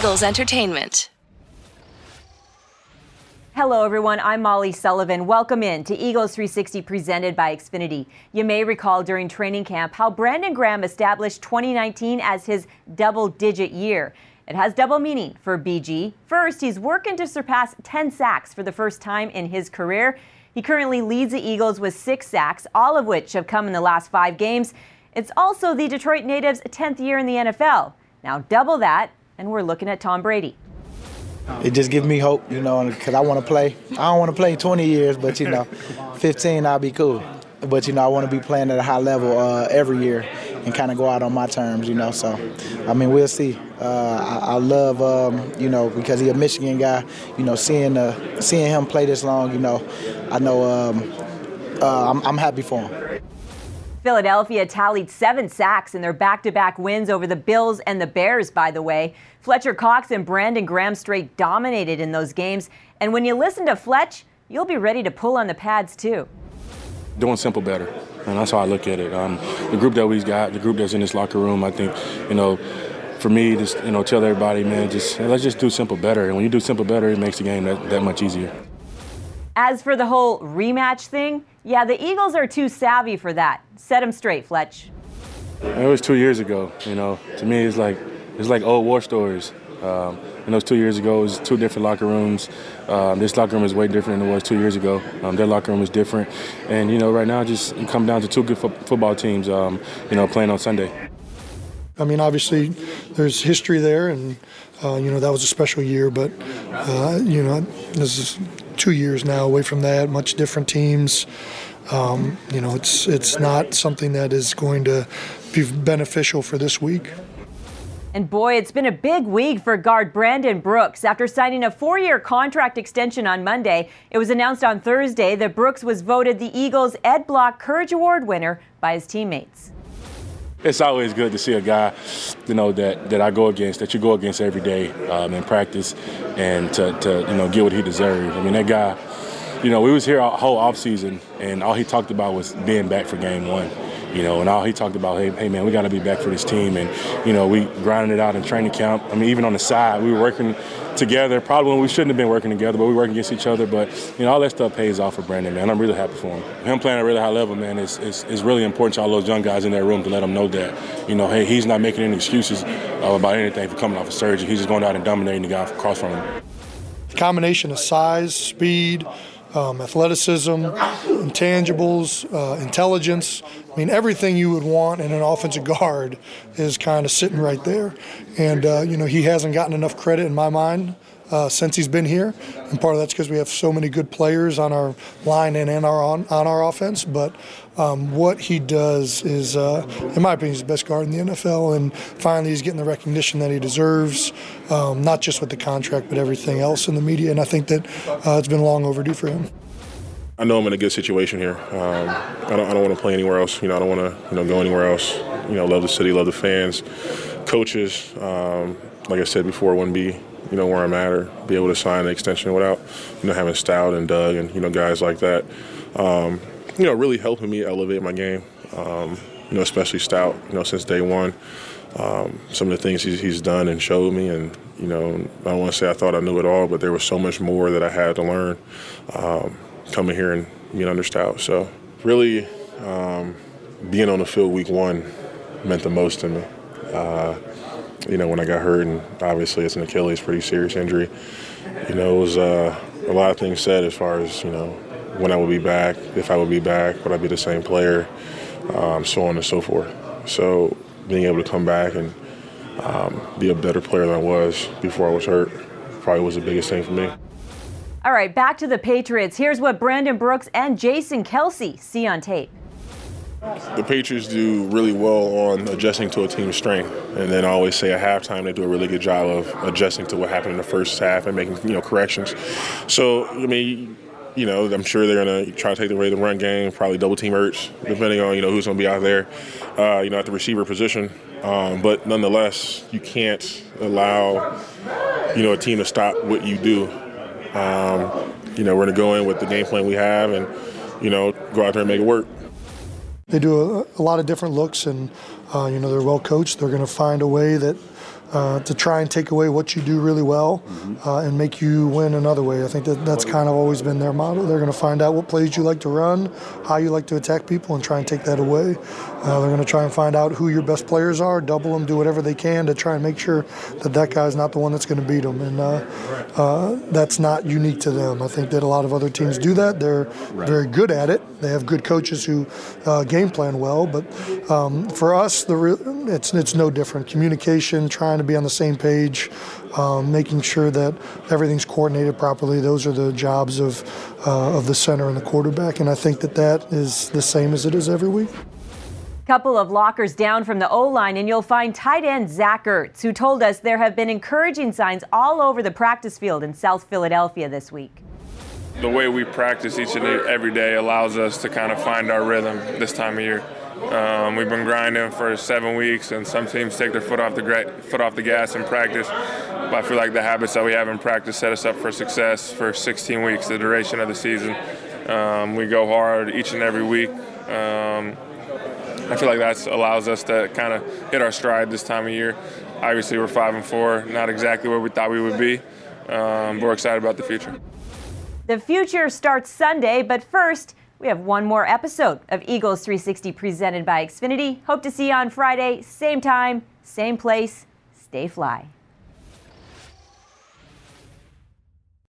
Eagles Entertainment. Hello, everyone. I'm Molly Sullivan. Welcome in to Eagles 360 presented by Xfinity. You may recall during training camp how Brandon Graham established 2019 as his double digit year. It has double meaning for BG. First, he's working to surpass 10 sacks for the first time in his career. He currently leads the Eagles with six sacks, all of which have come in the last five games. It's also the Detroit native's 10th year in the NFL. Now, double that, and we're looking at Tom Brady. It just gives me hope, you know, because I want to play. I don't want to play 20 years, but, you know, 15, I'll be cool. But, you know, I want to be playing at a high level uh, every year and kind of go out on my terms, you know. So, I mean, we'll see. Uh, I, I, love, um, you know, because he's a Michigan guy. You know, seeing uh, seeing him play this long, you know, I know um, uh, I'm, I'm happy for him. Philadelphia tallied seven sacks in their back to back wins over the Bills and the Bears, by the way. Fletcher Cox and Brandon Graham straight dominated in those games. And when you listen to Fletch, you'll be ready to pull on the pads too. Doing simple better. And that's how I look at it. Um, the group that we've got, the group that's in this locker room, I think, you know, for me, just you know, tell everybody, man, just let's just do simple better. And when you do simple better, it makes the game that, that much easier. As for the whole rematch thing, yeah, the Eagles are too savvy for that. Set them straight, Fletch. It was two years ago. You know, to me, it's like it's like old war stories. Um, and those two years ago, it was two different locker rooms. Um, this locker room is way different than it was two years ago. Um, their locker room is different. And, you know, right now, just come down to two good fo- football teams, um, you know, playing on Sunday. I mean, obviously, there's history there, and, uh, you know, that was a special year. But, uh, you know, this is two years now away from that, much different teams. Um, you know, it's it's not something that is going to be beneficial for this week. And boy, it's been a big week for guard Brandon Brooks. After signing a four year contract extension on Monday, it was announced on Thursday that Brooks was voted the Eagles' Ed Block Courage Award winner by his teammates. It's always good to see a guy, you know, that, that I go against, that you go against every day um, in practice, and to, to you know get what he deserves. I mean, that guy, you know, we was here all whole offseason, and all he talked about was being back for game one you know, and all he talked about, hey, hey man, we got to be back for this team, and you know, we grinded it out in training camp. I mean, even on the side, we were working together. Probably when we shouldn't have been working together, but we working against each other. But you know, all that stuff pays off for Brandon, man. I'm really happy for him. Him playing at a really high level, man, is, is, is really important to all those young guys in that room to let them know that, you know, hey, he's not making any excuses about anything for coming off a surgery. He's just going out and dominating the guy across from him. The combination of size, speed, um, athleticism, intangibles, uh, intelligence. I mean, everything you would want in an offensive guard is kind of sitting right there. And, uh, you know, he hasn't gotten enough credit in my mind. Uh, since he's been here, and part of that's because we have so many good players on our line and in our on, on our offense. But um, what he does is, uh, in my opinion, he's the best guard in the NFL, and finally he's getting the recognition that he deserves, um, not just with the contract, but everything else in the media. And I think that uh, it's been long overdue for him. I know I'm in a good situation here. Um, I don't, I don't want to play anywhere else. You know, I don't want to you know go anywhere else. You know, love the city, love the fans, coaches. Um, like I said before, wouldn't be you know where I'm at or be able to sign an extension without you know having Stout and Doug and you know guys like that. Um, you know, really helping me elevate my game. Um, you know, especially Stout. You know, since day one, um, some of the things he's, he's, done and showed me, and you know, I don't want to say I thought I knew it all, but there was so much more that I had to learn um, coming here and being under Stout. So, really, um, being on the field week one meant the most to me. Uh, you know, when I got hurt, and obviously it's an Achilles, pretty serious injury. You know, it was uh, a lot of things said as far as you know when I would be back, if I would be back, would I be the same player, um, so on and so forth. So being able to come back and um, be a better player than I was before I was hurt probably was the biggest thing for me. All right, back to the Patriots. Here's what Brandon Brooks and Jason Kelce see on tape. The Patriots do really well on adjusting to a team's strength, and then I always say at halftime they do a really good job of adjusting to what happened in the first half and making you know corrections. So I mean, you know, I'm sure they're going to try to take away the run game, probably double team Ertz, depending on, you know, who's going to be out there, uh, you know, at the receiver position. Um, but nonetheless, you can't allow, you know, a team to stop what you do. Um, you know, we're going to go in with the game plan we have and, you know, go out there and make it work. They do a, a lot of different looks, and, uh, you know, they're well coached. They're going to find a way that uh, to try and take away what you do really well uh, and make you win another way. I think that that's kind of always been their model. They're going to find out what plays you like to run, how you like to attack people, and try and take that away. Uh, they're going to try and find out who your best players are, double them, do whatever they can to try and make sure that that guy's not the one that's going to beat them. And uh, uh, that's not unique to them. I think that a lot of other teams do that. They're very good at it. They have good coaches who uh, game plan well. But um, for us, the re- it's it's no different. Communication, trying to be on the same page, um, making sure that everything's coordinated properly. Those are the jobs of uh, of the center and the quarterback. And I think that that is the same as it is every week. Couple of lockers down from the O line, and you'll find tight end Zach Ertz, who told us there have been encouraging signs all over the practice field in South Philadelphia this week. The way we practice each and every day allows us to kind of find our rhythm this time of year. Um, we've been grinding for seven weeks, and some teams take their foot off the gra- foot off the gas in practice. But I feel like the habits that we have in practice set us up for success for 16 weeks, the duration of the season. Um, we go hard each and every week. Um, I feel like that allows us to kind of hit our stride this time of year. Obviously, we're five and four, not exactly where we thought we would be, um, but we're excited about the future. The future starts Sunday, but first, we have one more episode of Eagles 360 presented by Xfinity. Hope to see you on Friday, same time, same place. Stay fly.